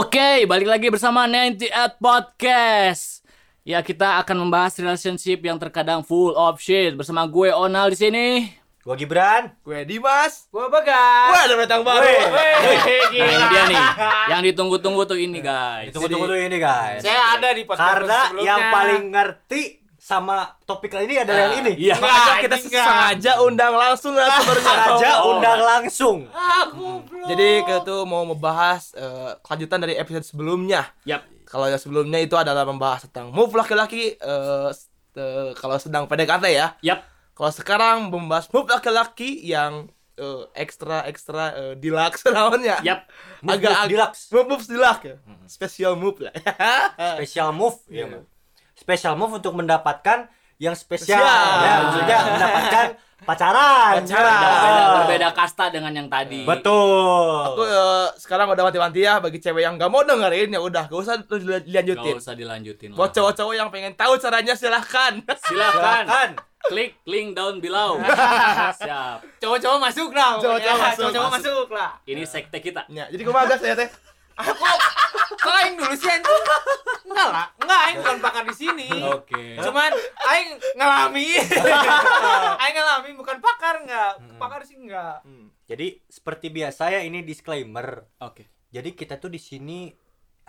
Oke, balik lagi bersama 98 Podcast. Ya, kita akan membahas relationship yang terkadang full of shit bersama gue Onal di sini. Gua Gibran. Gue Dimas. Gue Bagas. Wah, ada pendatang baru. Weh. Nah, ini dia nih. Yang ditunggu-tunggu tuh ini, guys. Tunggu-tunggu dulu ini guys. Saya ada di podcast Karena sebelumnya. yang paling ngerti sama topik kali ini adalah yang ini. Iya. Makanya kita Enggak, sengaja undang langsung narasumbernya. Aja Oh. undang langsung. Aku belum. Jadi kita tuh mau membahas eh, kelanjutan dari episode sebelumnya. Yap. Kalau yang sebelumnya itu adalah membahas tentang move laki-laki s- eh, kalau sedang PDKT ya. Yap. Kalau sekarang membahas move laki-laki yang eh, ekstra ekstra eh, deluxe namanya. Yap. Move, Agak move deluxe. Move move deluxe. ya. Special move lah. Special move. Iya. Iya. Special move untuk mendapatkan yang spesial. Spesial. Ya, maksudnya mendapatkan pacaran. Pacaran. Berbeda, berbeda kasta dengan yang tadi. Betul. Aku eh, sekarang udah mati-mati ya bagi cewek yang gak mau dengerin ya udah gak usah terus Gak dilanjutin. usah dilanjutin. Buat cowok-cowok yang pengen tahu caranya silahkan. Silakan. Silakan. Klik link down below. Siap. Cowok-cowok masuk lah. Cowok-cowok pokoknya. masuk, Cowok-cowok masuk. masuk lah. Ini sekte kita. Ya, jadi kumagas ya teh. Kok aing dulu sih anjing? Enggak lah. Enggak aing bukan pakar di sini. Oke. Cuman aing ngalami. aing ngalami bukan pakar enggak. Pakar sih enggak. Jadi seperti biasa ya ini disclaimer. Oke. Jadi kita tuh di sini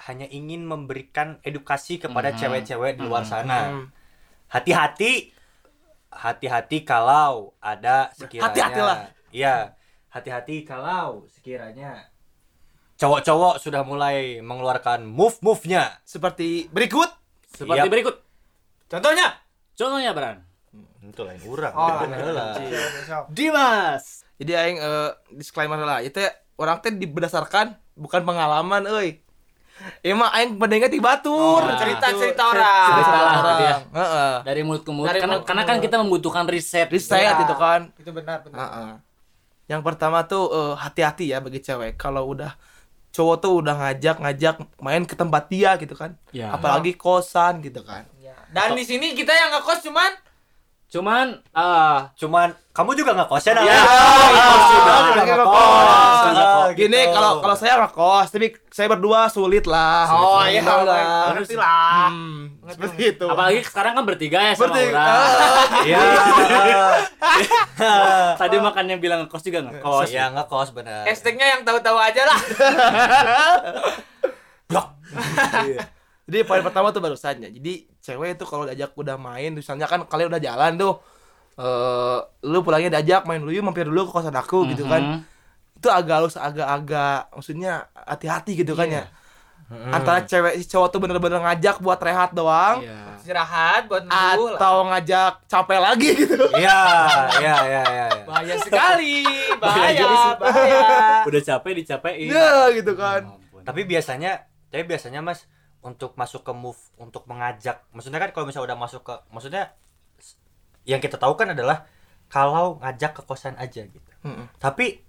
hanya ingin memberikan edukasi kepada Mhm. cewek-cewek di luar Mhm. sana. Hmm. Hati-hati, hati-hati kalau ada sekiranya. Hati-hati lah. Iya, hati-hati kalau sekiranya cowok-cowok sudah mulai mengeluarkan move-move-nya. Seperti berikut. Seperti Yap. berikut. Contohnya? Contohnya, Bran. Itu lain urang. Oh, Heula. Dimas. Jadi aing eh, disclaimer lah, itu orang teh di- berdasarkan bukan pengalaman euy. Emang aing pendengar di batur. Oh, cerita-cerita orang. Cerita lah, orang. gitu ya. Heeh. Dari mulut ke mulut. Dari Karena, mulut karena kan kita membutuhkan riset. Riset Iya. itu kan. Itu benar benar. Heeh. Yang pertama tuh eh, hati-hati ya bagi cewek kalau udah cowok tuh udah ngajak-ngajak main ke tempat dia gitu kan. Ya. Apalagi kosan gitu kan. Ya. Dan di sini kita yang ngekos cuman Cuman ah Cuman kamu juga nggak kosan Ya, ah? Ngekos. ngekos. Ah, gitu. Gini kalau kalau saya ngekos, tapi saya berdua sulit lah. Oh iya, Tahu lah. ngerti lah. Hmm, seperti itu. apalagi sekarang kan bertiga ya sama orang. ah, Iya. Tadi makannya bilang ngekos juga ngekos. Ya ngekos benar. Hashtagnya yang tahu-tahu aja lah. Blok. Iya. Jadi poin pertama tuh barusan ya. Jadi cewek itu kalau diajak udah main, misalnya kan kalian udah jalan tuh. Eh, lu pulangnya diajak main dulu yuk mampir dulu ke kosan aku gitu kan. Mhm. Itu agak harus agak-agak maksudnya hati-hati gitu kan ya. Mm. Antara cewek si cowok tuh bener-bener ngajak buat rehat doang Iya. Istirahat buat nunggu lah. atau ngajak capek lagi gitu. Iya, iya, iya, iya. iya. Bahaya sekali. Bahaya Bahaya, sih. bahaya. Udah capek dicapein. Ya gitu kan. Ampun. Tapi biasanya, tapi biasanya Mas untuk masuk ke move untuk mengajak, maksudnya kan kalau misalnya udah masuk ke, maksudnya yang kita tahu kan adalah kalau ngajak ke kosan aja gitu. Mm-mm. Tapi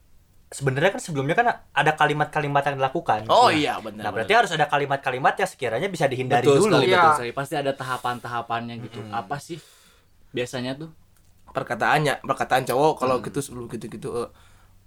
sebenarnya kan sebelumnya kan ada kalimat-kalimat yang dilakukan. Oh Nah, iya benar. Nah, berarti harus ada kalimat-kalimat yang sekiranya bisa dihindari betul dulu. sekali, Iya. betul sekali. Pasti ada tahapan-tahapannya gitu. Apa sih biasanya tuh? perkataannya perkataan cowok kalau gitu sebelum gitu-gitu eh,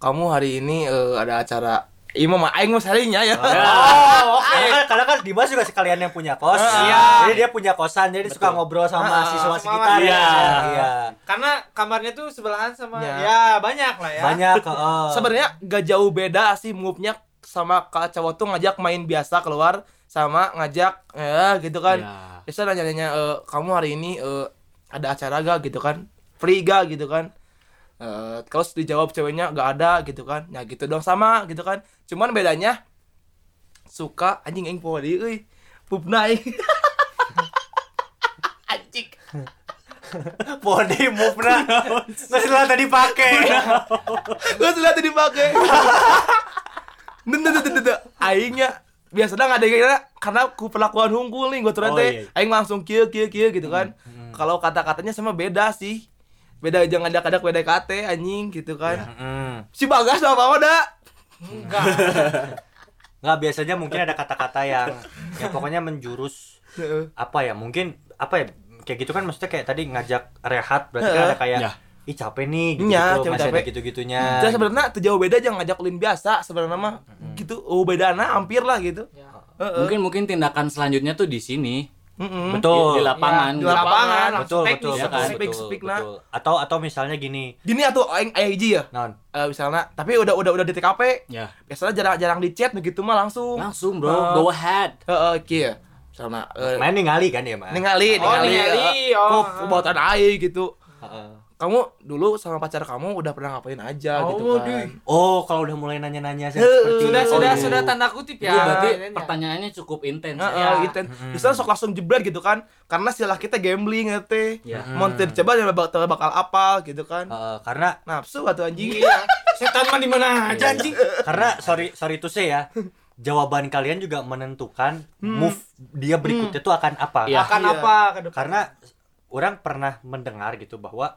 kamu hari ini eh, ada acara Iya mah aing mah harinya ya. Oh, oke. Karena, kan, karena kan Dimas juga sekalian yang punya kos. Iya. Jadi dia punya kosan, jadi suka ngobrol sama Ah, siswa sama sekitar. iya. ya. Iya. Karena kamarnya tuh sebelahan sama Ya. ya, banyak lah ya. Banyak, heeh. Sebenarnya gak jauh beda sih move-nya sama kalau cowok tuh ngajak main biasa keluar sama ngajak ya gitu kan. Ya. Biasa nanya-nanya eh, kamu hari ini eh, ada acara gak gitu kan? Free gak gitu kan? Eh kalau dijawab ceweknya gak ada gitu kan. Ya gitu dong sama gitu kan. Cuman bedanya suka anjing aing poho deui euy. Pupna aing. anjing. body move na. Nggak setelah tadi pakai. Gue sudah tadi pakai. Nende nende nende aingnya biasanya nggak ada yang kira karena ku perlakuan hungkul nih gue tuh Oh, teh iya. aing langsung kieu kieu kieu gitu kan kalau kata-katanya sama beda sih beda jangan ada kadang beda kate anjing gitu kan Hmm. si bagas sama apa dah Enggak. Nggak biasanya mungkin ada kata-kata yang yang pokoknya menjurus apa ya mungkin apa ya kayak gitu kan maksudnya kayak tadi ngajak rehat berarti kan ada kayak Ya. ih capek nih gitu, Iya, masih capek-capek. ada gitu-gitunya Jadi sebenarnya tuh jauh beda jangan ngajak ulin biasa sebenarnya mah gitu oh bedana hampir lah gitu Ya. Heeh. Mungkin mungkin tindakan selanjutnya tuh di sini. Mm-mm. Betul. Di, di lapangan. Di gitu. lapangan, betul betul ya betul, kan? Speak, betul, speak, nah. betul. atau atau misalnya gini Gini aing aya hiji ya. non Eh, misalnya, tapi udah udah udah di TKP. Ya. Biasanya jarang-jarang di chat begitu mah langsung. Langsung, Bro. Eh, Go ahead. Heeh, kieu. Misalnya eh, main ningali kan ya mas ningali, Oh, ningali. ningali, eh, oh. Kok buatan aing gitu. Heeh. Kamu dulu sama pacar kamu udah pernah ngapain aja Oh, gitu kan. oh kalau udah mulai nanya-nanya Heuh. seperti Sudah itu. sudah Oh. sudah tanda kutip Ya, ya. berarti Ini. pertanyaannya cukup intens. Heeh, ya. Ya. gitu. Misalnya sok langsung jebret gitu kan. Karena istilah kita gambling ya teh. Ya. Mau coba ya bakal bakal apa gitu kan. Heeh, karena Nafsu atau anjing. Iya. Setan mah di mana aja anjing. karena sorry sorry to say ya jawaban kalian juga menentukan move dia berikutnya tuh akan apa Iya. Akan Iya. apa karena orang pernah mendengar gitu bahwa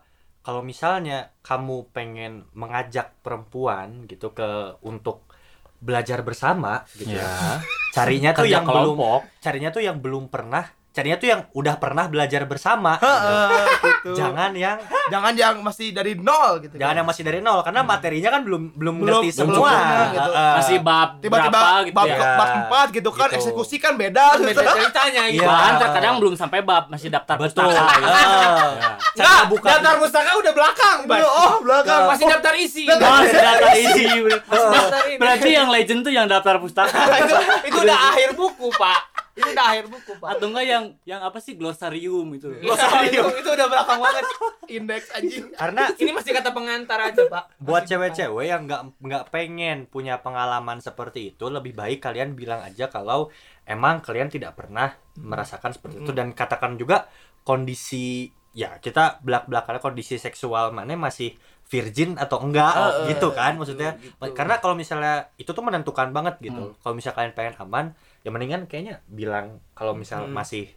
kalau misalnya kamu pengen mengajak perempuan gitu ke untuk belajar bersama gitu ya carinya tuh yang belum kelompok. carinya tuh yang belum pernah carinya tuh yang udah pernah belajar bersama Heeh, gitu. jangan yang Jangan yang masih dari nol gitu. jangan kan. yang masih dari nol karena materinya kan belum belum, Belum- ngerti belum semua sempurna gitu. Heeh. Masih bab tiba-tiba berapa gitu bab ya. bab empat gitu kan Gitu. eksekusi kan beda gitu. beda ceritanya gitu. Iya. Bahkan terkadang belum sampai bab, masih daftar betul pustaka. gitu. Enggak, buka daftar pustaka udah belakang, Bas. Oh, belakang. Masih daftar isi. Oh, masih daftar isi. Berarti yang legend tuh yang daftar pustaka. itu, itu udah akhir buku, Pak. Itu udah akhir buku, Pak. Atau enggak yang yang apa sih glossarium itu. Iya, itu, itu udah belakang banget. Indeks anjing. karena Ini masih kata pengantar aja, Pak. buat cewek-cewek yang nggak nggak pengen punya pengalaman seperti itu lebih baik kalian bilang aja kalau emang kalian tidak pernah merasakan seperti itu dan katakan juga kondisi ya kita belak belakannya kondisi seksual mana masih virgin atau enggak Eh, gitu kan maksudnya gitu. karena kalau misalnya itu tuh menentukan banget gitu kalau misalnya kalian pengen aman ya mendingan kayaknya bilang kalau misal Hmm. masih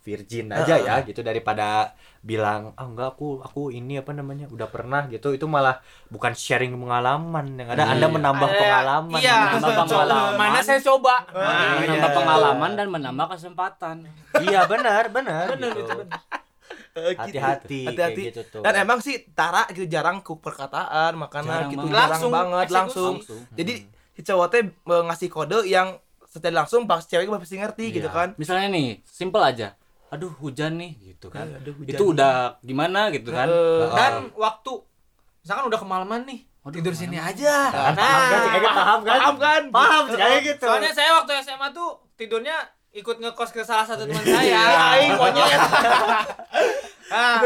virgin aja Eh, ya gitu daripada bilang ah enggak aku aku ini apa namanya udah pernah gitu itu malah bukan sharing pengalaman yang ada anda Iya. menambah pengalaman Iya, Menambah pengalaman. Mana saya coba. Ah, menambah iya. pengalaman dan menambah kesempatan. iya benar benar Bener, gitu. itu. Eh, gitu. hati-hati Hati-hati. gitu tuh Dan emang sih Tara gitu jarang ku perkataan makanya Jarang gitu banget. jarang Langsung, banget langsung. Langsung. Jadi si cowok teh eh, ngasih kode yang secara langsung pas cewek pasti ngerti gitu Iya. kan. Misalnya nih, simple aja. Aduh, hujan nih gitu kan. Eh, aduh, hujan itu nih. udah gimana gitu kan. Heeh. Dan waktu misalkan udah kemalaman nih, Aduh, tidur sini aja. Kan, paham kan paham kan Paham kan? paham kayak gitu Soalnya saya waktu SMA tuh tidurnya ikut ngekos ke salah satu teman saya. Ya, aing monyet. Ah,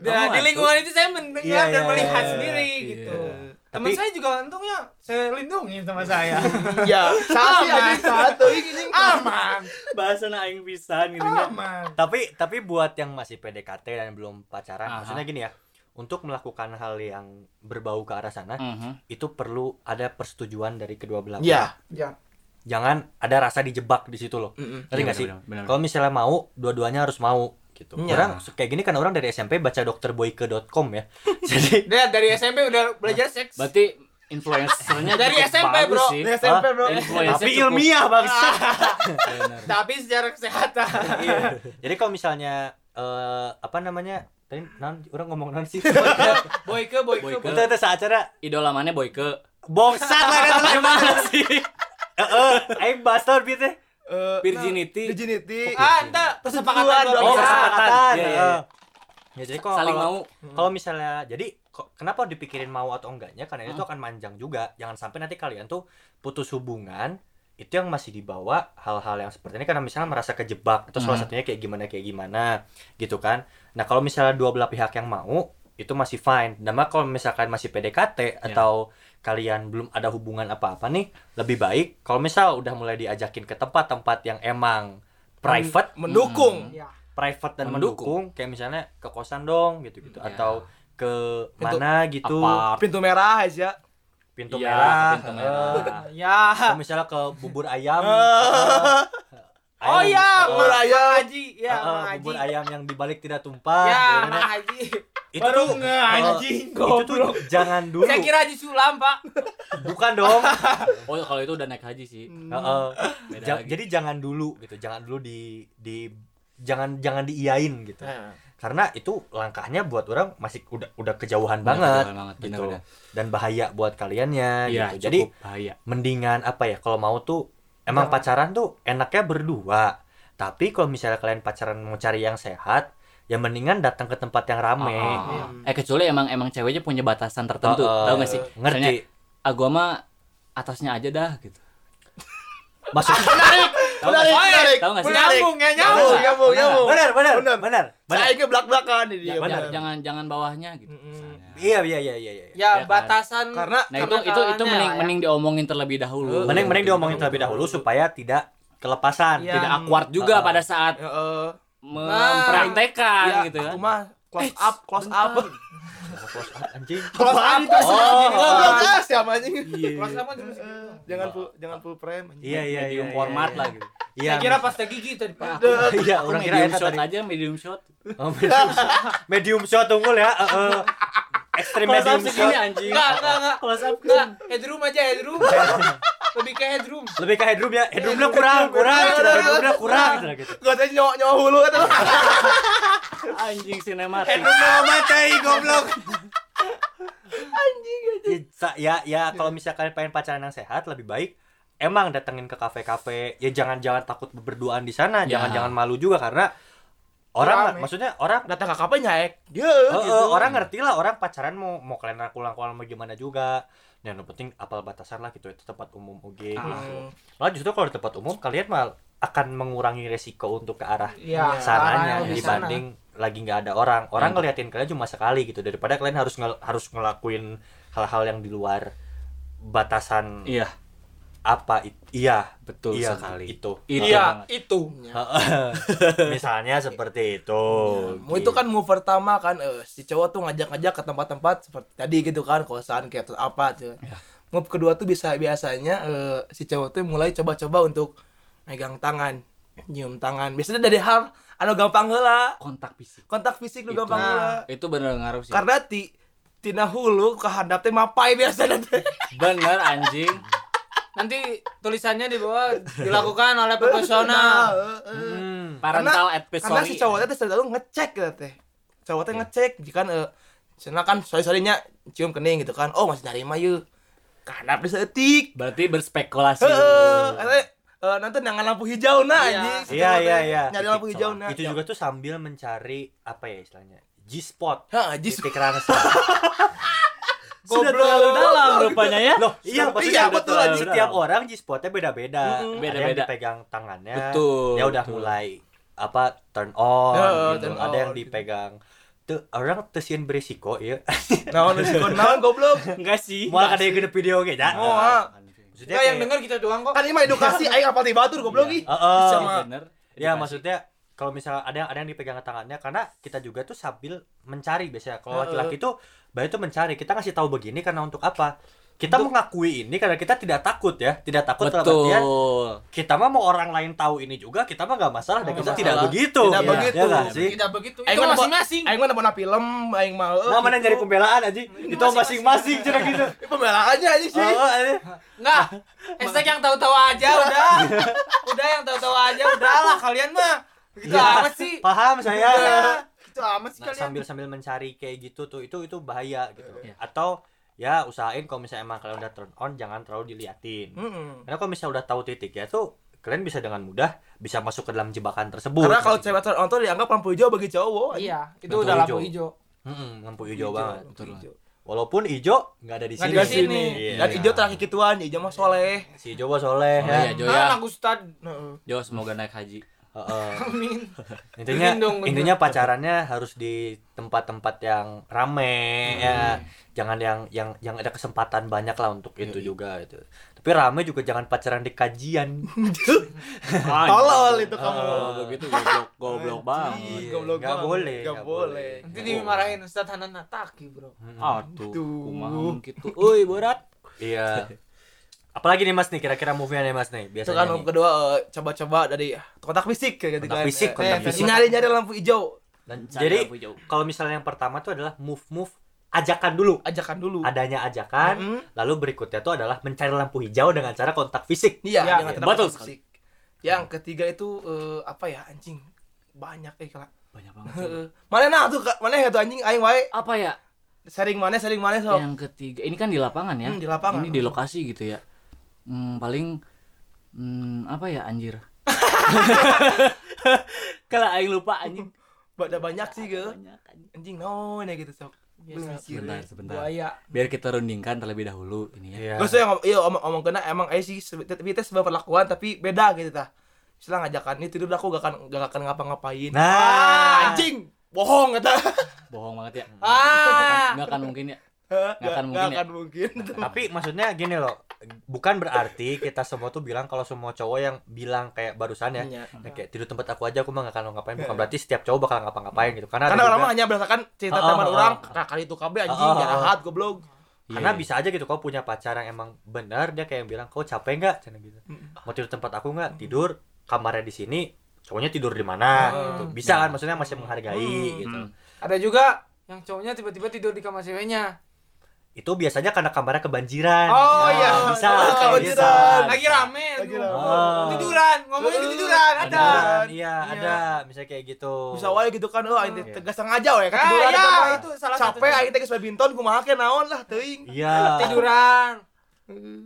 dan di Kamu lingkungan itu saya mendengar Iya, dan iya, melihat iya. sendiri Iya. gitu. Teman Tapi- saya juga untungnya saya lindungi sama saya. Ya, satu satu ini. Aman. bahasa aing pisan gitu kan. Aman. tapi tapi buat yang masih PDKT dan belum pacaran Aha. maksudnya gini ya untuk melakukan hal yang berbau ke arah sana Mhm. itu perlu ada persetujuan dari kedua belah Ya. pihak. Ya. jangan ada rasa dijebak di situ loh Mm-mm. ngerti Iya, nggak sih kalau misalnya mau dua-duanya harus mau gitu Iya. orang kayak gini kan orang dari SMP baca dokterboyke.com ya jadi Dia dari SMP udah belajar seks. Berarti influencernya Dari SMP, bro. sih. Dari SMP, bro. Influencer tapi cukup- ilmiah bangsa Benar. Tapi secara kesehatan. Iya. jadi kalau misalnya eh, apa namanya tadi non orang ngomong non sih Boyke, boyke, Boyke. itu itu acara Idola mana Boyke? boxat lah kan Gimana sih? Heeh, aing bahas tau gitu. Eh, Virginity. Virginity. Ah, entah kesepakatan dua. Oh, kesepakatan. Iya, iya. Ya jadi kalau Saling kalau- mau. kalau misalnya jadi kok- kenapa dipikirin mau atau enggaknya karena itu akan manjang juga. Jangan sampai nanti kalian tuh putus hubungan itu yang masih dibawa hal-hal yang seperti ini karena misalnya merasa kejebak atau salah Hmm. satunya kayak gimana kayak gimana gitu kan. Nah, kalau misalnya dua belah pihak yang mau itu masih fine. Dan mah kalau misalkan masih PDKT atau kalian belum ada hubungan apa-apa nih, lebih baik kalau misal udah mulai diajakin ke tempat-tempat yang emang private mendukung. Ya. private dan Mendukung. mendukung kayak misalnya ke kosan dong gitu gitu Ya. atau ke Pintu- mana gitu Apart. Pintu merah aja. pintu Iya, merah, pintu merah. Ya. atau misalnya ke bubur ayam eh, Oh ayam, iya, bubur ayam. Haji. Ya, Mang bubur ayam yang dibalik tidak tumpah Ya, Haji. Itu Baru tuh nge, eh, anjing, itu tuh goblok. jangan dulu Saya kira Haji Sulam, Pak. bukan dong Oh, kalau itu udah naik haji sih. Eh, eh, Beda ja- lagi. jadi jangan dulu gitu jangan dulu di di jangan jangan diiyain gitu Nah, karena itu langkahnya buat orang masih udah udah kejauhan Udah banget, kejauhan banget, bener, gitu bener. dan bahaya buat kaliannya Iya, gitu jadi cukup bahaya. mendingan apa ya kalau mau tuh emang Jangan. pacaran tuh enaknya berdua. Tapi kalau misalnya kalian pacaran mau cari yang sehat, ya mendingan datang ke tempat yang rame. Ah, eh kecuali emang emang ceweknya punya batasan tertentu Oh, oh. tahu gak sih Ngerti. Ah mah atasnya aja dah gitu Maksud Menarik, menarik, menarik. Tahu nggak sih? Nyambung, ya, Nyambung, nyambung. nyambung, benar, benar, Benar. benar, benar. Saya ke belak-belakan ini jangan, benar. jangan jangan bawahnya gitu. Iya, iya, iya, iya, iya. Ya, Ya kan? batasan Karena nah itu itu itu mending mending diomongin terlebih dahulu Mending mending diomongin terlebih dahulu supaya tidak kelepasan. Iya. tidak awkward juga Ah. pada saat Ya, mempraktekkan ya, gitu kan aku mah close up, close up. Close up, anjing. Close up. Oh, Goblok ah, siapa anjing. Kelas apa tuh? Jangan full jangan full frame. anjing. Iya, iya, iya. medium iya, format iya. lah gitu Iya. Saya kira pasta gigi tadi Pak. Iya, orang kira medium shot aja medium shot Oh, medium shot. medium shot unggul ya. Up medium segini anjing Enggak, enggak, enggak. close up Enggak, headroom aja headroom. Lebih ke headroom. Lebih ke headroom ya. Headroomnya kurang, kurang, headroomnya kurang cenah gitu. Gua tadi nyawa nyawa hulu kan. anjing sinematik mati goblok. Anjing Ya ya kalau misalkan pengen pacaran yang sehat lebih baik emang datengin ke kafe-kafe. Ya jangan-jangan takut berduaan di sana, Ya. jangan-jangan malu juga karena orang Rame. maksudnya orang Datang ke kafe nyaek. Dia Eh, gitu. orang ngerti lah orang pacaran mau mau kalian kulang-kulang mau gimana juga. Yang penting apal batasan lah gitu itu tempat umum oke. Hmm. Lah justru kalau di tempat umum kalian mal akan mengurangi resiko untuk ke arah Iya, sananya lebih dibanding lagi nggak ada orang. Orang Hmm. ngeliatin kalian cuma sekali gitu daripada kalian harus ngel- harus ngelakuin hal-hal yang di luar batasan iya apa it- iya betul iya sekali itu. itu Iya, banget. itu. Misalnya seperti itu. Mau itu kan move pertama kan eh, si cowok tuh ngajak-ngajak ke tempat-tempat seperti tadi gitu kan kosan kayak atau apa tuh. Move kedua tuh bisa biasanya eh, si cowok tuh mulai coba-coba untuk megang tangan, nyium tangan. Biasanya dari hal anu gampang heula, kontak fisik kontak fisik lu Itu. gampang heula. itu bener ngaruh sih Karena ti tina hulu ke handap teh mapai biasa teh. bener anjing Nanti tulisannya di bawah dilakukan oleh profesional. Hmm. parental Karena advisory si cowoknya teh selalu ngecek gitu teh. Cowok teh ngecek jika eh Cina kan sorry-sorrynya cium kening gitu kan. Oh masih nerima yuk. Kanap disetik. berarti berspekulasi Heeh. Karena eh, nanti nangan lampu hijau nah Iya. anjing. Iya iya iya. Nyari lampu hijau nah. Itu juga tuh sambil mencari apa ya istilahnya? Heeh, jis. Titik rangsa. sudah terlalu dalam rupanya ya Loh, iya Iya, maksudnya betul, betul, anjing. setiap orang G-spotnya beda-beda. Mm-mm. Ada yang Beda-beda. dipegang tangannya. Betul, Ya udah betul. mulai apa turn on Heeh, gitu. turn Ada yang on, gitu. dipegang tuh orang tesien berisiko ya. Naon si kon naon goblok. enggak sih Mau ada yang gede video ge ya. Oh, ah. Maksudnya yang denger kita doang kok. Kan ini mah edukasi aing apa di batur goblok ih. Heeh. Sama. bener Ya maksudnya kalau misalnya ada yang ada yang dipegang tangannya karena kita juga tuh sambil mencari biasanya. Kalau laki-laki tuh bayi tuh mencari. Kita ngasih tahu begini karena untuk apa? Kita mengakui ini karena kita tidak takut ya, tidak takut dalam artian betul kita mah mau orang lain tahu ini juga kita mah nggak masalah dan Nggak kita masalah. tidak begitu. Tidak Ya, begitu. ya nggak sih? Tidak begitu. Aing Itu masing-masing. Aing mah nonton film, aing mah Nah, mana gitu. nyari pembelaan aja? Itu masing-masing cara gitu. Ini pembelaannya aja sih. Oh, ini. Enggak. Hashtag yang tahu-tahu aja udah. udah yang tahu-tahu aja udahlah kalian mah. Gitu Ya, amat sih. Paham saya. Gitu amat sih Nah, kalian. sambil sambil mencari kayak gitu tuh itu itu bahaya gitu. Iya. Atau ya usahain kalau misalnya emang kalian udah turn on jangan terlalu diliatin. Mm-mm. Karena kalau misalnya udah tahu titik ya tuh kalian bisa dengan mudah bisa masuk ke dalam jebakan tersebut. Karena kalau Gitu. cewek turn on tuh dianggap lampu hijau bagi cowok. Iya, itu Lampu udah lampu hijau. hijau. Mm-mm, lampu hijau banget. lampu hijau. Walaupun hijau nggak ada di Nggak sini. di sini. Iya. Dan hijau terakhir kituan, hijau mah soleh. Si hijau mah soleh Oh, ya. iya, Jo ya. Nah, aku Ustad. Jo semoga naik haji Heeh. Amin. intinya dong, intinya pacarannya harus di tempat-tempat yang rame ya. Jangan yang yang yang ada kesempatan banyak lah untuk itu juga itu tapi rame juga jangan pacaran di kajian. Tolol itu kamu. Oh, begitu goblok goblok banget. Iya, Goblok nggak banget. boleh, Nggak nggak boleh. Nanti dimarahin Ustad Hanan Nataki, Bro. aduh Aduh. kumaha gitu euy berat iya apalagi nih mas nih kira-kira movie nya nih mas nih Itu biasanya kan nih. move kedua eh, coba-coba dari kontak fisik kayak gitu Kontak kan. fisik, kontak eh, fisik. Nyari-nyari lampu hijau. Dan Cari jadi lampu hijau. kalau misalnya yang pertama tuh adalah move move ajakan dulu Ajakan dulu. adanya ajakan Mm-mm. lalu berikutnya tuh adalah mencari lampu hijau dengan cara kontak fisik Iya, Ya, dengan iya. kontak Betul fisik. Yang ketiga itu eh, apa ya anjing? Banyak eh kala. banyak banget Heeh. Mana nah tuh mana ya tuh anjing aing wae apa ya sering mana sering mana sok. yang ketiga ini kan di lapangan ya Hmm, di lapangan. ini di lokasi gitu ya hmm, paling Hmm, apa ya anjir? Kalau aing lupa anjing. Ada banyak sih. Banyak, anjing. Anjing naon ya gitu sok. Biasa. Belum mikir. Sebentar, sebentar. Buaya. Biar kita rundingkan terlebih dahulu ini ya. Iya. Usah yang ngom- iya omong, omong kena emang eh sih tapi itu sebuah perlakuan tapi beda gitu tah. Misalnya ngajakan ini tidur aku gak akan gak akan ngapa-ngapain. Nah, Ah, anjing. Bohong kata. Bohong banget ya. Ah. Nggak akan mungkin ya. Gak akan mungkin ya. akan mungkin. tapi maksudnya gini loh, bukan berarti kita semua tuh bilang kalau semua cowok yang bilang kayak barusan ya, Iya. ya kayak tidur tempat aku aja aku mah gak akan ngapain bukan berarti setiap cowok bakal ngapa-ngapain gitu karena Karena orang juga- mah hanya berdasarkan cerita Oh, teman oh, orang, oh. kali itu KB anjing, Oh, jahat goblok. karena Iya. bisa aja gitu kau punya pacar yang emang benar dia kayak bilang kau capek nggak cina gitu mau tidur tempat aku nggak tidur kamarnya di sini cowoknya tidur di mana Hmm. gitu bisa kan maksudnya masih menghargai gitu Hmm. Ada juga yang cowoknya tiba-tiba tidur di kamar ceweknya. Itu biasanya karena kamarnya kebanjiran Oh, Ya, iya. bisa Oh, kebanjiran. bisa. Lagi rame. Lagi rame. Oh. Ketiduran, ngomongin Eh, ketiduran ada. Iya Iya. ada misalnya kayak gitu Bisa wae gitu kan, oh ini Iya. tegas sengaja we Ah, ketiduran iya, mah. itu salah satu Capek aing teh geus badminton kumaha ke naon lah teuing. iya Tiduran.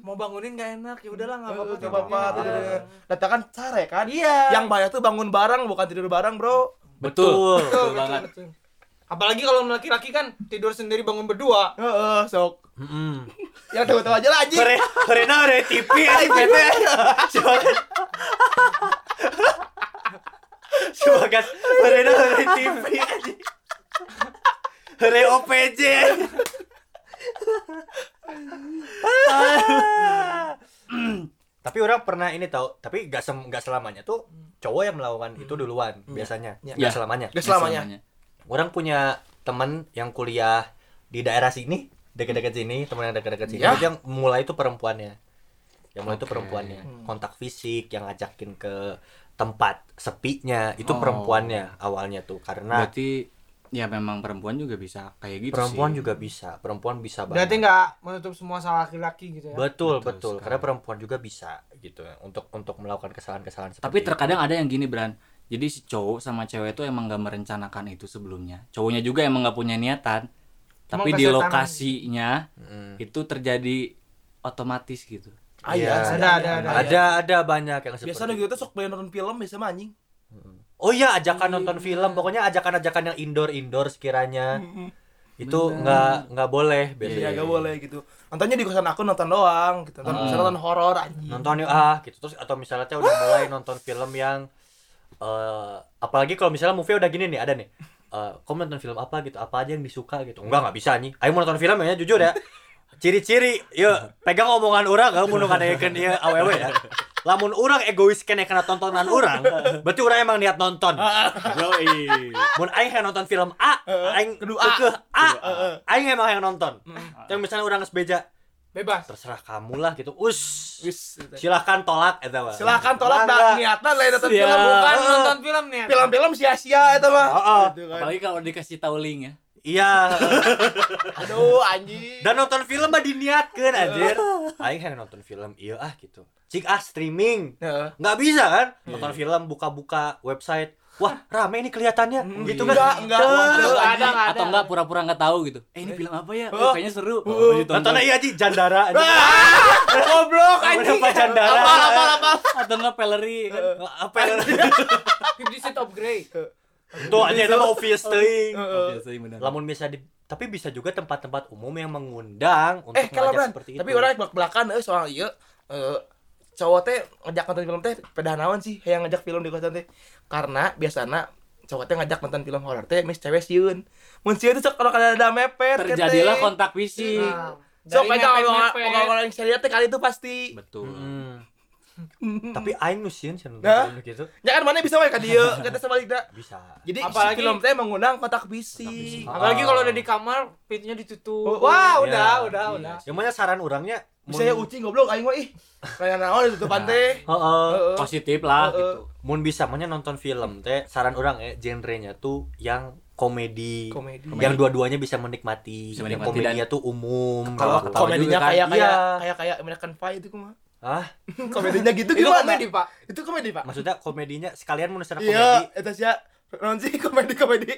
Mau bangunin gak enak, ya udahlah nggak apa-apa. Gak apa-apa tidur. tidur. Data kan sare kan? Iya. Yang bahaya tuh bangun bareng bukan tidur bareng, Bro. Betul. Betul. Betul Betul, banget. betul. Apalagi kalau laki-laki kan tidur sendiri bangun berdua. Heeh, sok. Mm-mm. Yang tahu-tahu aja lah anjing. Kore, Korena ada TV anjing bete. Sebagai Sebagai Korena ada TV anjing. Hore OPJ. tapi orang pernah ini tahu, tapi gak sem gak selamanya tuh cowok yang melakukan itu duluan biasanya. Ya. Gak selamanya. Gak selamanya. Orang punya teman yang kuliah di daerah sini, dekat-dekat sini, teman yang dekat-dekat sini. Ya. Itu yang mulai itu perempuannya. Yang mulai itu Oke. perempuannya. Kontak fisik yang ngajakin ke tempat sepinya itu Oh. perempuannya awalnya tuh karena Berarti ya memang perempuan juga bisa kayak gitu perempuan sih. juga bisa, perempuan bisa banget. Berarti nggak menutup semua salah laki-laki gitu ya. Betul, Betul betul. sekali. Karena perempuan juga bisa gitu ya untuk untuk melakukan kesalahan-kesalahan seperti Tapi itu. terkadang ada yang gini, Bran. Jadi si cowok sama cewek itu emang gak merencanakan itu sebelumnya. Cowoknya juga emang gak punya niatan. Tapi di lokasinya Mm. itu terjadi otomatis gitu. Ah, Iya. iya, Ada, ada, ada. ada ada banyak yang seperti Biasa gitu tuh sok pengen nonton film biasa mah anjing. Oh iya, ajakan nonton film, pokoknya ajakan-ajakan yang indoor-indoor sekiranya. Itu nggak nggak boleh Iya, biasanya. gak boleh gitu. Nontonnya di kosan aku nonton doang gitu. Nonton, Hmm. misalnya nonton horor anjing. Nonton yuk ah gitu terus atau misalnya udah mulai nonton film yang eh apalagi kalau misalnya movie udah gini nih, ada nih. Eh, kamu nonton film apa gitu? Apa aja yang disuka gitu? Enggak, nggak bisa nih. Ayo mau nonton film ya, jujur ya. Ciri-ciri, yuk pegang omongan orang, kamu nu ngadayekeun ieu awewe ya. Lamun orang egois kene karena tontonan orang, berarti orang emang niat nonton. Yoi. Mun aing yang nonton film A, aing Kudu keukeuh A. Aing emang yang nonton. Yang misalnya orang geus beja, Bebas. terserah kamu lah gitu. Us. Wis. gitu. Silahkan tolak eta mah. Silakan tolak Mangga. dah niatna lain nonton Iya. film bukan Bukan nonton film nih. ya. film-film sia-sia eta mah. Heeh. Gitu kan. Apalagi kalau dikasih tahu link ya. Iya. Aduh anjing. Dan nonton film mah diniatkeun anjir. Aing yang nonton film iya ah gitu. Cik ah streaming. Heeh. Nggak bisa kan? Nonton film buka-buka website. Wah, rame ini kelihatannya. Gitu kan? Enggak, enggak. Tuh. Waduh, Nggak ada. Atau enggak pura-pura nggak tahu gitu. Eh ini film apa ya? Oh. Kayaknya seru. Oh. Oh. Nontonnya iya Ji, Jandara anjing. Goblok anjing. apa Jandara? Apa apa apa. Atau enggak peleri kan. Apa yang Fifty Shades of Grey. Tuh aja itu obvious bener. Lamun bisa di tapi bisa juga tempat-tempat umum yang mengundang untuk Eh, kalau seperti tapi itu. orang belak-belakan eh soal ieu eh cowok teh ngajak nonton film teh pedah naon sih yang ngajak film di kosan teh. Karena biasana cowok teh ngajak nonton film horor teh mis cewek sieun. Mun sieun tuh sok kalau kada ada mepet Terjadilah kontak fisik. Nah, Sok aja kalau kalau yang serius teh kali itu pasti. Betul. Hmm. Tapi aing nu sieun sieun Nah. gitu. Ya kan mana bisa wae ka dieu, kata sebaliknya. Bisa. Jadi Apalagi- si film teh mengundang kontak fisik. fisik. Apalagi Oh. kalau udah di kamar, pintunya ditutup. Oh, Wah, Iya. udah, udah, Iya. udah. Yang mana saran orangnya Bisa ya ucing goblok aing mah ih. Kayak naon ditutupan teh. Heeh. Heeh. Positif lah Heeh. gitu. Mun bisa maunya nonton film teh saran orang ya genrenya tuh yang komedi. Komedi. Yang dua-duanya bisa menikmati. Bisa yang menikmati komedinya tuh umum. Kalau komedinya kan. kayak kayak Iya. kayak kayak American Pie itu kumaha? Ah, komedinya gitu Itu gimana? komedi, Pak. Itu komedi, Pak. maksudnya komedinya sekalian mun secara Iya, komedi. eta sia non sih komedi komedi.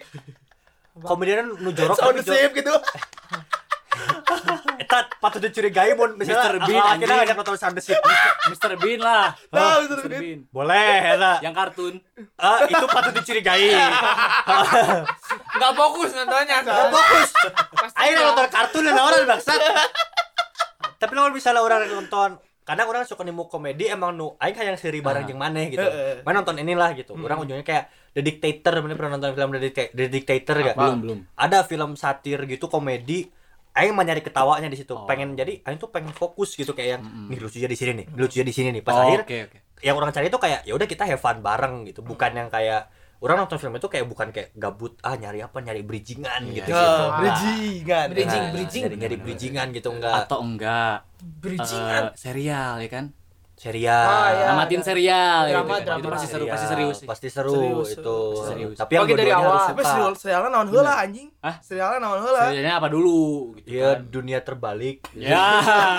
Komedinya nu jorok Sound tapi save gitu. Eta patut dicurigai mun misalnya Mr. Bean, ah, kita ngajak nonton Sound the Ship. Mr. Bean lah. Nah, Mr. Mr. Bean. Bean. Boleh, eta. Yang kartun. Ah, itu patut dicurigai. Nggak fokus nontonnya. Oh, fokus. Pasti Ayo nggak. nonton kartun dan orang bangsat. Tapi kalau misalnya orang nonton kadang orang suka nemu komedi emang nu aing hayang seri bareng Ah. jeung maneh gitu. Heeh. Mana nonton inilah gitu. Orang ujungnya kayak The Dictator, mana pernah nonton film The, Dic- The Dictator gak? Belum, belum. Ada film satir gitu komedi Aing mah nyari ketawanya di situ. Oh. Pengen jadi aing tuh pengen fokus gitu kayak yang nih lucunya di sini nih, lucunya di sini nih. Pas Oh, akhir Oke, oke. yang orang cari itu kayak ya udah kita have fun bareng gitu. Bukan yang kayak orang nonton film itu kayak bukan kayak gabut ah nyari apa nyari bridgingan gitu gitu. Ya, bridgingan. Bridging, Nah, bridging. nyari, nyari bridgingan gitu enggak Atau enggak Bridgingan. eh, serial ya kan? Serial. Ah, ya. Namatin serial Drama, gitu kan. drama. Itu pasti seru, Serial, pasti serius sih. Pasti seru Serius, itu. pasti serius. Tapi yang Bagi dari awal. Tapi serial serialnya naon heula anjing? Hah? Serialnya naon heula? Serialnya apa dulu gitu Iya, kan. dunia terbalik. Ya.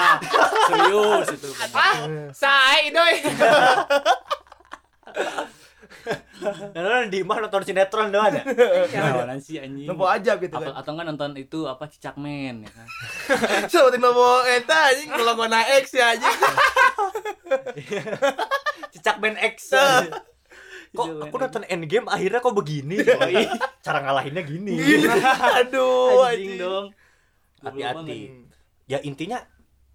serius itu. Ah, saya doi. Dan orang di mana nonton sinetron doang ada. Kawanan sih anjing. Nopo aja gitu Apa, kan. atau enggak nonton itu apa Cicak Men ya kan. Seperti nopo eta anjing kalau gua naik X ya anjing. Cicak Ben X. Kok Cicak aku nonton Endgame akhirnya kok begini? Cara ngalahinnya gini. Aduh Anjing dong. Hati-hati. Ya intinya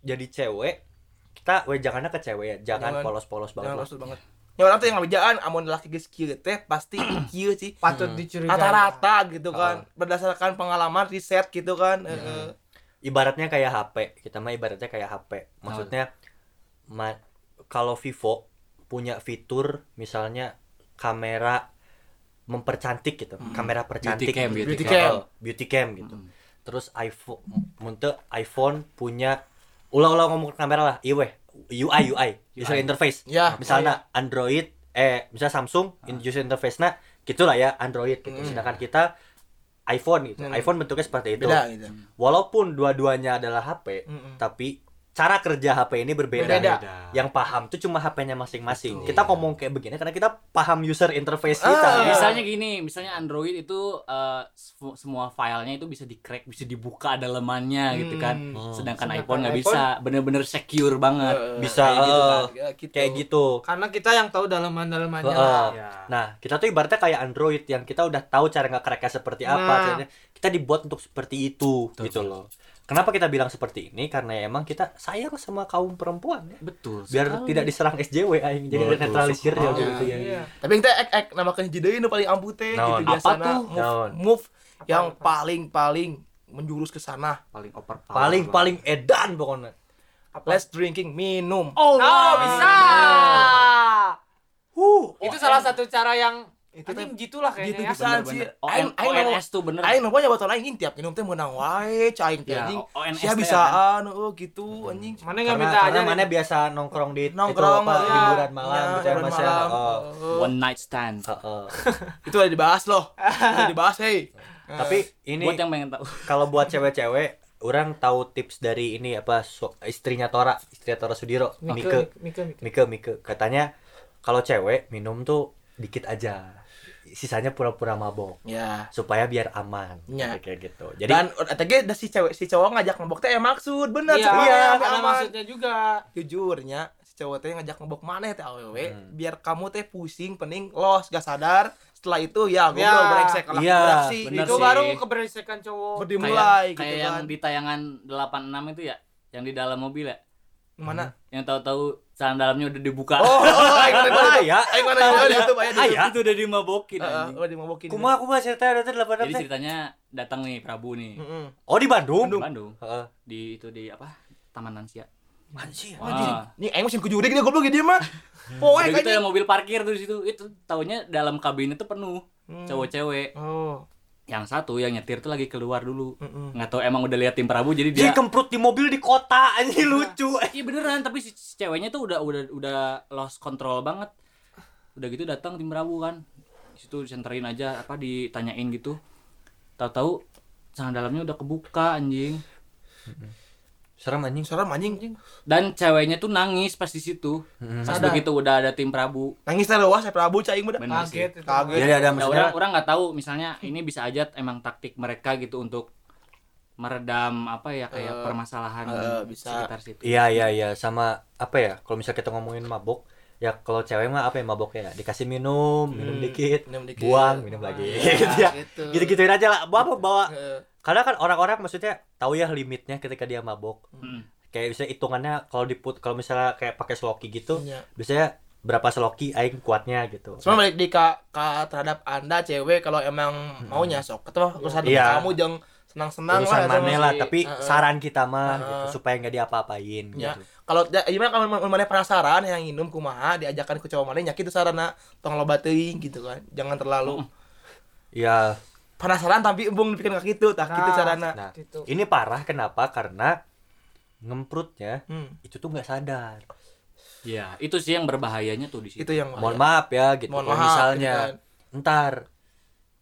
jadi cewek kita wejangannya ke cewek ya, jangan Jangan. polos-polos Jangan banget. rasul banget. Ya orang tuh yang ngabejaan amun laki geus kieu teh pasti kieu sih. Patut Hmm. dicurigai. Rata-rata gitu kan. Berdasarkan pengalaman riset gitu kan. Heeh. Ibaratnya kayak HP, kita mah ibaratnya kayak HP. Maksudnya ma- kalau Vivo punya fitur misalnya kamera mempercantik gitu, kamera percantik, Beauty cam, beauty Beauty cam, cam. Beauty cam gitu. Terus iPhone, muntah iPhone punya ulah-ulah ngomong kamera lah, weh, UI UI, user interface. Ya. Misalnya Android, eh misalnya Samsung, in user interface nah gitulah ya Android gitu. Sedangkan kita iPhone gitu. Hmm. iPhone bentuknya seperti itu. Beda gitu. Walaupun dua-duanya adalah HP, Mm-mm. tapi cara kerja HP ini berbeda. Berbeda. Yang paham tuh cuma HP-nya masing-masing. Kita ngomong kayak begini karena kita paham user interface kita. Ah, Misalnya gini, misalnya Android itu eh, semu- semua filenya itu bisa di crack, bisa dibuka dalemannya gitu kan. Hmm. Sedangkan Sedangkan iPhone nggak bisa, bener-bener secure banget. Heeh. Bisa Kayak gitu eh, kan. Gitu. kayak gitu. Karena kita yang tahu dalaman-dalamannya. Heeh. lah. Ya. Nah, kita tuh ibaratnya kayak Android yang kita udah tahu cara nggak cracknya seperti apa. Nah. caranya. Kita dibuat untuk seperti itu, gitu loh. Kenapa kita bilang seperti ini? Karena ya emang kita sayang sama kaum perempuan ya. Betul. Biar sekali. tidak diserang SJW aing. Jadi Betul netralisir ya gitu ya. Iya. Tapi kita ek ek namakan jideui nu paling ampute Naon? gitu Apa tuh? move, Naon? move yang apa? paling paling menjurus ke sana. paling over Paling paling edan pokoknya. Let's drinking minum. Oh, Oh, bisa. Huh, Itu salah satu cara yang Itu anjing gitulah gitu kayaknya ya. bisa sih. Aing aing ONS tuh bener. Aing nopo nyawa aing tiap minum teh menang wae cai teh Ya, anjing. Sia teh bisaan oh gitu anjing. Mana nggak Karena, minta aja mana biasa nongkrong di Nongkrong itu apa, ya. hiburan malam Ya, gitu ya hiburan Mas ya. malam. Oh. Oh. One night stand. Heeh. Itu udah dibahas loh. Udah dibahas hei. Tapi ini Buat yang pengen tahu. kalau buat cewek-cewek orang tahu tips dari ini apa su- istrinya Tora, istrinya Tora Sudiro, Mike. Mika, Mika. Mike, Mike. Katanya kalau cewek minum tuh dikit aja. Sisanya pura-pura mabok Ya. supaya biar aman. Ya. Kayak gitu. Jadi Dan tadi si cewek si cowok ngajak ngobok teh ya maksud bener Iya, iya, aman. ada maksudnya juga. jujurnya si cowok teh ngajak ngobok mana teh awewe Hmm. biar kamu teh pusing pening los gak sadar setelah itu ya gue Ya. brengsek lah Iya, beraksi bener Itu sih. baru keberisikan cowok. kayak, kayak gitu yang kan di tayangan 86 itu ya, yang di dalam mobil ya. mana Yang tahu-tahu celana dalamnya udah dibuka. oh oh aing mana ya. aing mana di YouTube aya di YouTube. ya. itu udah dimabokin anjing. udah dimabokin kumaha kumaha cerita ada tuh delapan Jadi ceritanya datang nih Prabu nih. Oh di Bandung. Di Bandung. Di itu di apa? Taman Lansia. Anjir. Ah. Ini aing mesin kujudi dia goblok dia mah. Oh, aing gitu ya mobil parkir tuh di situ. Itu taunya dalam kabin itu penuh Hmm. cowok-cewek. Oh. Yang satu yang nyetir tuh lagi keluar dulu. Heeh. Nggak tahu emang udah lihat tim Prabu jadi Dia dia kemprut di mobil di kota anjing lucu. Iya beneran, tapi si si ceweknya tuh udah udah udah lost control banget. Udah gitu datang tim Prabu kan. Di situ disenterin aja apa ditanyain gitu. Tahu-tahu celana dalamnya udah kebuka anjing. Serem anjing. Serem anjing. Dan ceweknya tuh nangis pas di situ. Pas Sadar. begitu udah ada tim Prabu. Nangis teh leuas saya Prabu cai sih. Kaget. Kaget. Jadi ada Ya, maksudnya orang orang nggak tahu misalnya ini bisa aja emang taktik mereka gitu untuk meredam apa ya kayak Eh, permasalahan eh, bisa. sekitar situ. Iya iya iya sama apa ya kalau misalnya kita ngomongin mabok ya kalau cewek mah apa ya maboknya ya? Dikasih minum minum Hmm, dikit minum dikit. buang minum lagi. Iya, gitu ya. gitu. gitu gituin aja lah. Bawa bawa. Eh, karena kan orang-orang maksudnya tahu ya limitnya ketika dia mabok. Mm. kayak bisa hitungannya kalau diput kalau misalnya kayak pakai sloki gitu iya. biasanya berapa sloki aing kuatnya gitu. Cuma balik di ka, ka terhadap anda cewek kalau emang maunya sok atau urusan Iya. kamu jangan senang-senang lah sama mana si- lah tapi Heeh. saran kita mah Heeh. gitu supaya nggak diapa-apain Ya. gitu kalau da- gimana kalau mana- mana penasaran yang minum kumaha diajakan ke cowok mana nyakitu sarana tong loba teuing gitu kan jangan terlalu ya penasaran tapi embung dipikir ka kitu tah kitu Nah, carana nah gitu. ini parah kenapa karena ngemprutnya hmm, itu tuh nggak sadar Ya, itu sih yang berbahayanya tuh di situ. itu yang mohon maaf ya gitu Mohon kalau maaf, misalnya gitu kan. ntar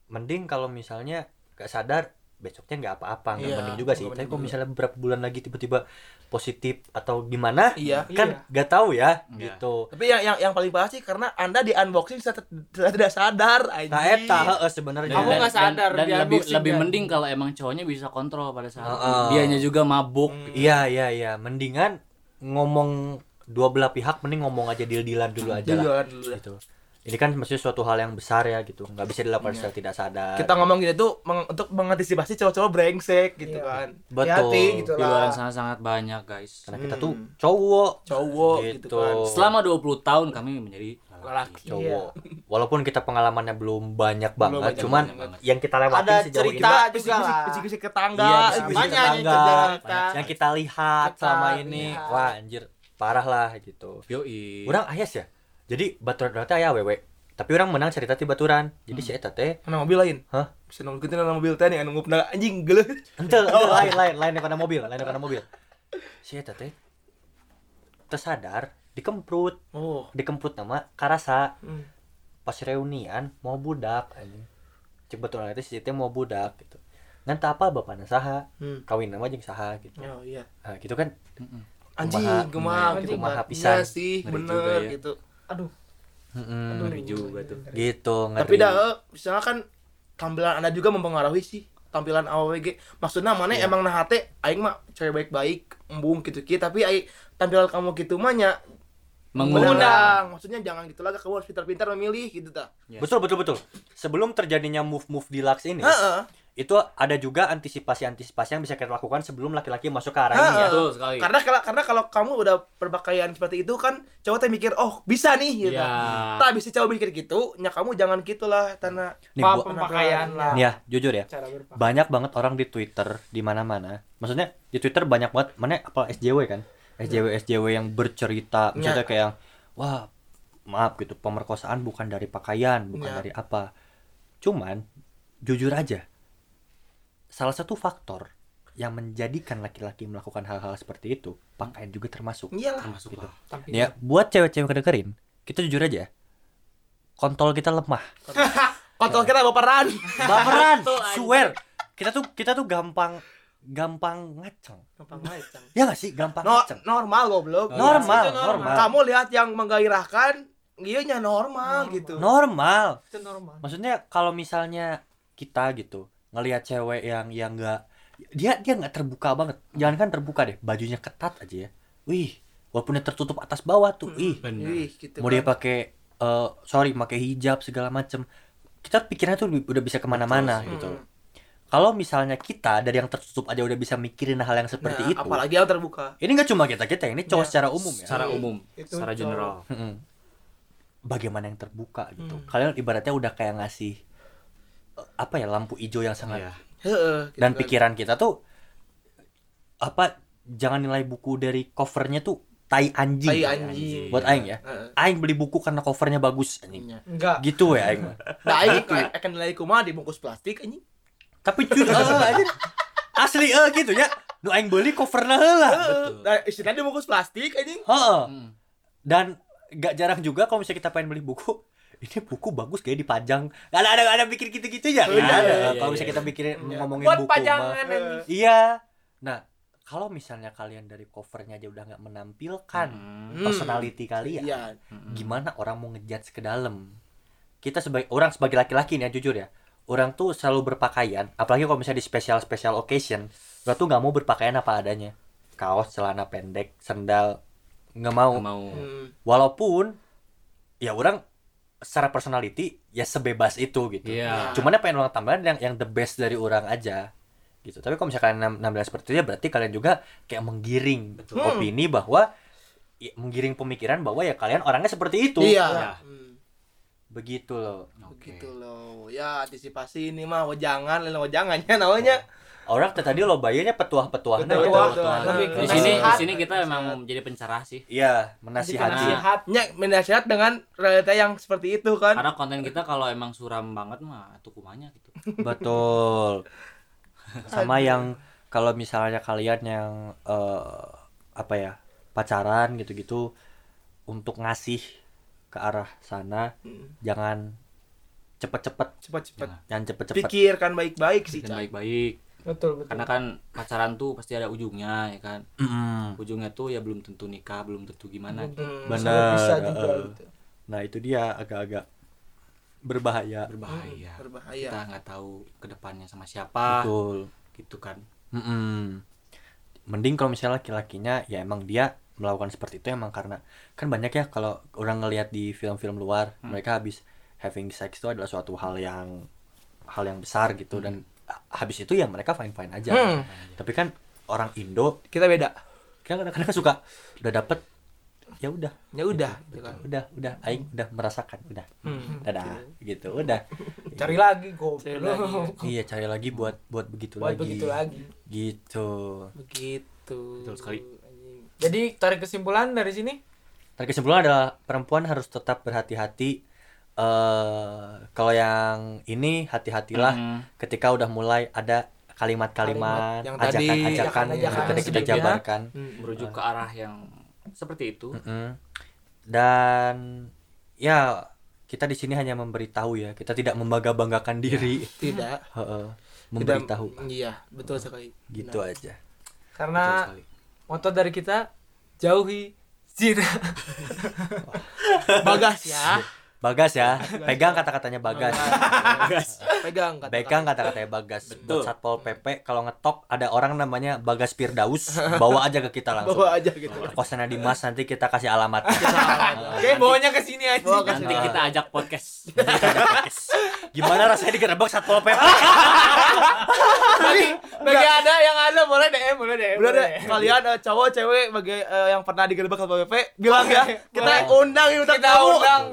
mending kalau misalnya nggak sadar besoknya nggak apa-apa nggak Iya, mending juga sih tapi kalau misalnya beberapa bulan lagi tiba-tiba positif atau gimana iya kan nggak tahu ya Iya. gitu tapi yang yang yang paling parah sih karena anda di unboxing saat tidak, sadar nah eta heeh, sebenarnya Kamu nggak sadar dan, di lebih lebih kan? mending kalau emang cowoknya bisa kontrol pada saat Heeh. dianya juga mabuk. Hmm. iya iya iya mendingan ngomong dua belah pihak mending ngomong aja deal-dealan dulu aja Dulu lah dulu dah. gitu ini kan maksudnya suatu hal yang besar ya gitu nggak bisa dilakukan Iya. secara tidak sadar kita ngomong gini tuh meng- untuk mengantisipasi cowok-cowok brengsek gitu Iya. kan Betul. hati gitu Di luar lah sana sangat banyak, guys. karena kita Hmm. tuh cowok cowok gitu, Gitu. kan Selama 20 tahun kami menjadi laki cowok. Walaupun kita pengalamannya belum banyak banget, banyak cuman banget. yang kita lewati Ada sejauh cerita ini juga lah. bisik-bisik ke tangga Iya, gitu. banyak yang kita. yang kita lihat Kita selama ini, lihat. wah anjir parah lah gitu. Yoi. Orang ayas ya. Jadi baturan teh aya wewe. Tapi orang menang cerita ti baturan. Jadi si eta teh Mana mobil lain? Hah? Bisa nunggu kita mobil teh nih nunggu pernah anjing geuleuh. ente ente lain lain lain karena mobil, lain karena mobil. Si eta teh tersadar dikemprut, Oh. dikemprut nama karasa Hmm. pas reunian mau budak anjing. Cek baturan itu si teh mau budak gitu. Ngan apa bapakna saha, Hmm. kawin nama jeung saha gitu. Oh iya. Nah, gitu kan. Anjing, Kumaha- kumaha anjing, gitu. Iya pisan. sih, bener juga Aduh. Mm-mm. Ngeri juga tuh. gitu Tapi ngeri. dah eh, misalnya kan tampilan Anda juga mempengaruhi sih tampilan AWG. Maksudnya mana Iya. emang nah hate aing mah cewek baik-baik, embung gitu gitu tapi aing tampilan kamu gitu mah nya Mengundang. Maksudnya jangan gitu lagi kamu harus pintar-pintar memilih gitu ta. Yes. betul betul betul sebelum terjadinya move move deluxe ini Heeh. Itu ada juga antisipasi antisipasi yang bisa kita lakukan sebelum laki-laki masuk ke arah ini ya Betul sekali. Karena kalau karena kalau kamu udah berpakaian seperti itu kan cowok teh mikir oh bisa nih gitu. Iya. Tak bisa cowok mikir gitu, nya kamu jangan gitulah tanah nih gua- pemakaian lah. nih ya jujur ya banyak banget orang di Twitter di mana-mana maksudnya di Twitter banyak banget mana apa SJW kan SJW SJW yang bercerita misalnya Ya. kayak yang wah maaf gitu pemerkosaan bukan dari pakaian bukan Ya. dari apa cuman jujur aja salah satu faktor yang menjadikan laki-laki melakukan hal-hal seperti itu pakaian juga termasuk Iyalah. Termasuk gitu. Tapi ya buat cewek-cewek kedengerin kita jujur aja kontol kita lemah Kontrol kita baperan. baperan swear kita tuh kita tuh gampang gampang ngaceng Gampang ngaceng. ya gak sih gampang No, ngaceng normal goblok. normal itu normal. normal Kamu lihat yang menggairahkan, iya nya normal, gitu. normal itu normal. maksudnya kalau misalnya kita gitu ngelihat cewek yang yang nggak dia dia nggak terbuka banget jangan kan terbuka deh bajunya ketat aja ya wih walaupun dia tertutup atas bawah tuh ih Benar. Ih, gitu mau kan. dia pakai eh, sorry pakai hijab segala macem kita pikirnya tuh udah bisa ke mana-mana gitu Hmm. kalau misalnya kita dari yang tertutup aja udah bisa mikirin hal yang seperti Nah, itu apalagi yang terbuka. ini nggak cuma kita kita ini cowok Ya. secara umum ya Secara umum, Itu secara general. Bagaimana yang terbuka gitu Hmm. kalian ibaratnya udah kayak ngasih apa ya lampu hijau yang sangat Iya. Heeh, gitu dan kan. pikiran kita tuh apa jangan nilai buku dari covernya tuh tai anjing Tai anjing. buat aing ya aing beli buku karena covernya bagus anjing Iya. Enggak. gitu ya aing. Nah, aing akan nilai kumaha dibungkus plastik anjing. tapi cuy anjing. asli eh gitu ya nu aing beli covernya heula Heeh. Nah, istilahnya dibungkus plastik anjing. Heeh. Hmm. dan gak jarang juga kalau misalnya kita pengen beli buku ini buku bagus kayak dipajang gak ada ada, ada mikir gitu gitu ya Oh, iya, ada iya, kalau iya, misalnya kita mikirin Iya. ngomongin Buat buku mah. pajangan anjing. iya nah kalau misalnya kalian dari covernya aja udah nggak menampilkan Hmm. Hmm. personality kalian Iya. Hmm. gimana orang mau ngejudge ke dalam kita sebagai orang sebagai laki-laki nih ya jujur ya orang tuh selalu berpakaian apalagi kalau misalnya di special special occasion orang tuh nggak mau berpakaian apa adanya kaos celana pendek sendal nggak mau Nggak mau Hmm. walaupun ya orang secara personality ya sebebas itu gitu Iya. cuman pengen orang tambahan yang yang the best dari orang aja gitu tapi kalau misalkan nampilan seperti itu ya berarti kalian juga kayak menggiring Hmm. opini bahwa ya, menggiring pemikiran bahwa ya kalian orangnya seperti itu Iya. Ya. Hmm. begitu loh. Begitu loh. Ya antisipasi ini mah jangan, lain jangannya namanya. Orang tadi lo bayarnya petuah-petuah Petuah, gitu. petuah. Lebih ke Di sini di sini kita memang menjadi pencerah sih. iya menasihati nasihat Nya menasihat dengan realita yang seperti itu kan. Karena konten kita kalau emang suram banget mah tuh kumanya gitu. betul sama yang kalau misalnya kalian yang eh, apa ya pacaran gitu-gitu untuk ngasih ke arah sana Hmm. jangan cepet-cepet Cepat-cepat jangan cepet-cepet pikirkan baik-baik sih, baik-baik. Betul betul Karena kan pacaran tuh pasti ada ujungnya ya kan. Mm-mm. Ujungnya tuh ya belum tentu nikah, belum tentu gimana. gitu. Hmm. Benar, bisa juga eh. gitu. nah itu dia agak-agak berbahaya Berbahaya. Berbahaya. Kita nggak tahu ke depannya sama siapa betul gitu kan. Mm-mm. mending kalau misalnya laki-lakinya ya emang dia melakukan seperti itu emang karena kan banyak ya kalau orang ngelihat di film-film luar Hmm. mereka habis having sex itu adalah suatu hal yang hal yang besar gitu dan ha- habis itu ya mereka fine fine aja Hmm. tapi kan orang Indo Kita beda. kan kadang-kadang suka udah dapet ya udah Ya udah, gitu kan. udah udah aing udah merasakan udah Hmm. dadah gitu udah cari lagi goblok Cari lagi, iya cari lagi buat buat begitu buat lagi begitu lagi gitu Begitu. Betul sekali. jadi tarik kesimpulan dari sini Tarik kesimpulan adalah perempuan harus tetap berhati-hati. Eh kalau yang ini hati-hatilah Hmm. ketika udah mulai ada kalimat-kalimat, Kalimat yang tadi- ajakan-ajakan yang tadi kita sebelumnya. jabarkan. Hmm. Merujuk ke arah yang seperti itu. Mm-mm. Dan ya kita di sini hanya memberitahu ya, kita tidak membangga-banggakan diri. Tidak. Memberitahu Iya, betul sekali. gitu aja. Betul karena moto dari kita jauhi zina Bagas ya. Bagas ya, pegang kata-katanya Bagas. Pegang kata. Pegang kata-katanya Bagas. Betul. Buat Satpol PP kalau ngetok ada orang namanya Bagas Firdaus, bawa aja ke kita langsung. Bawa aja gitu. Kosannya Dimas nanti kita kasih alamatnya. oke bawanya ke sini aja Bawa ke Nanti kita ajak podcast. Gimana rasanya digerebek Satpol PP? bagi bagi ada yang ada boleh DM boleh DM deh, boleh. kalian eh, cowok cewek bagi eh, yang pernah digerebek sama PP bilang ya. Kita Boleh. undang kita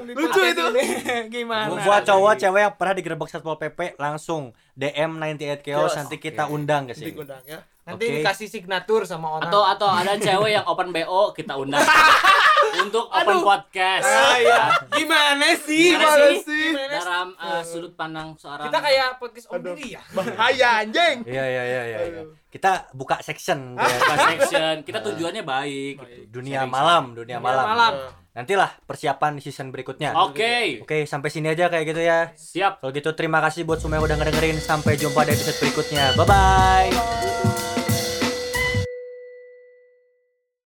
di Lucu podcast itu. ini. gimana Buat cowok cewek yang pernah digerebek Satpol PP langsung DM 98 Chaos Chaos. nanti kita undang ke sini. Diundang ya. nanti Oke. dikasih signatur sama orang Atau atau ada cewek yang open BO kita undang untuk open podcast. Ah, iya. gimana sih Gimana sih? Gimana sih? Dalam uh, sudut pandang seorang kita kayak podcast om diri ya Bahaya anjing. Iya iya iya iya. iya. Kita buka section ya. buka section. Kita tujuannya baik gitu. dunia malam, dunia Dunia malam. malam. Nantilah persiapan di season berikutnya. Oke, Oke, sampai sini aja kayak gitu ya. siap. Kalau gitu terima kasih buat semua yang udah ngedengerin. Sampai jumpa di episode berikutnya. Bye bye.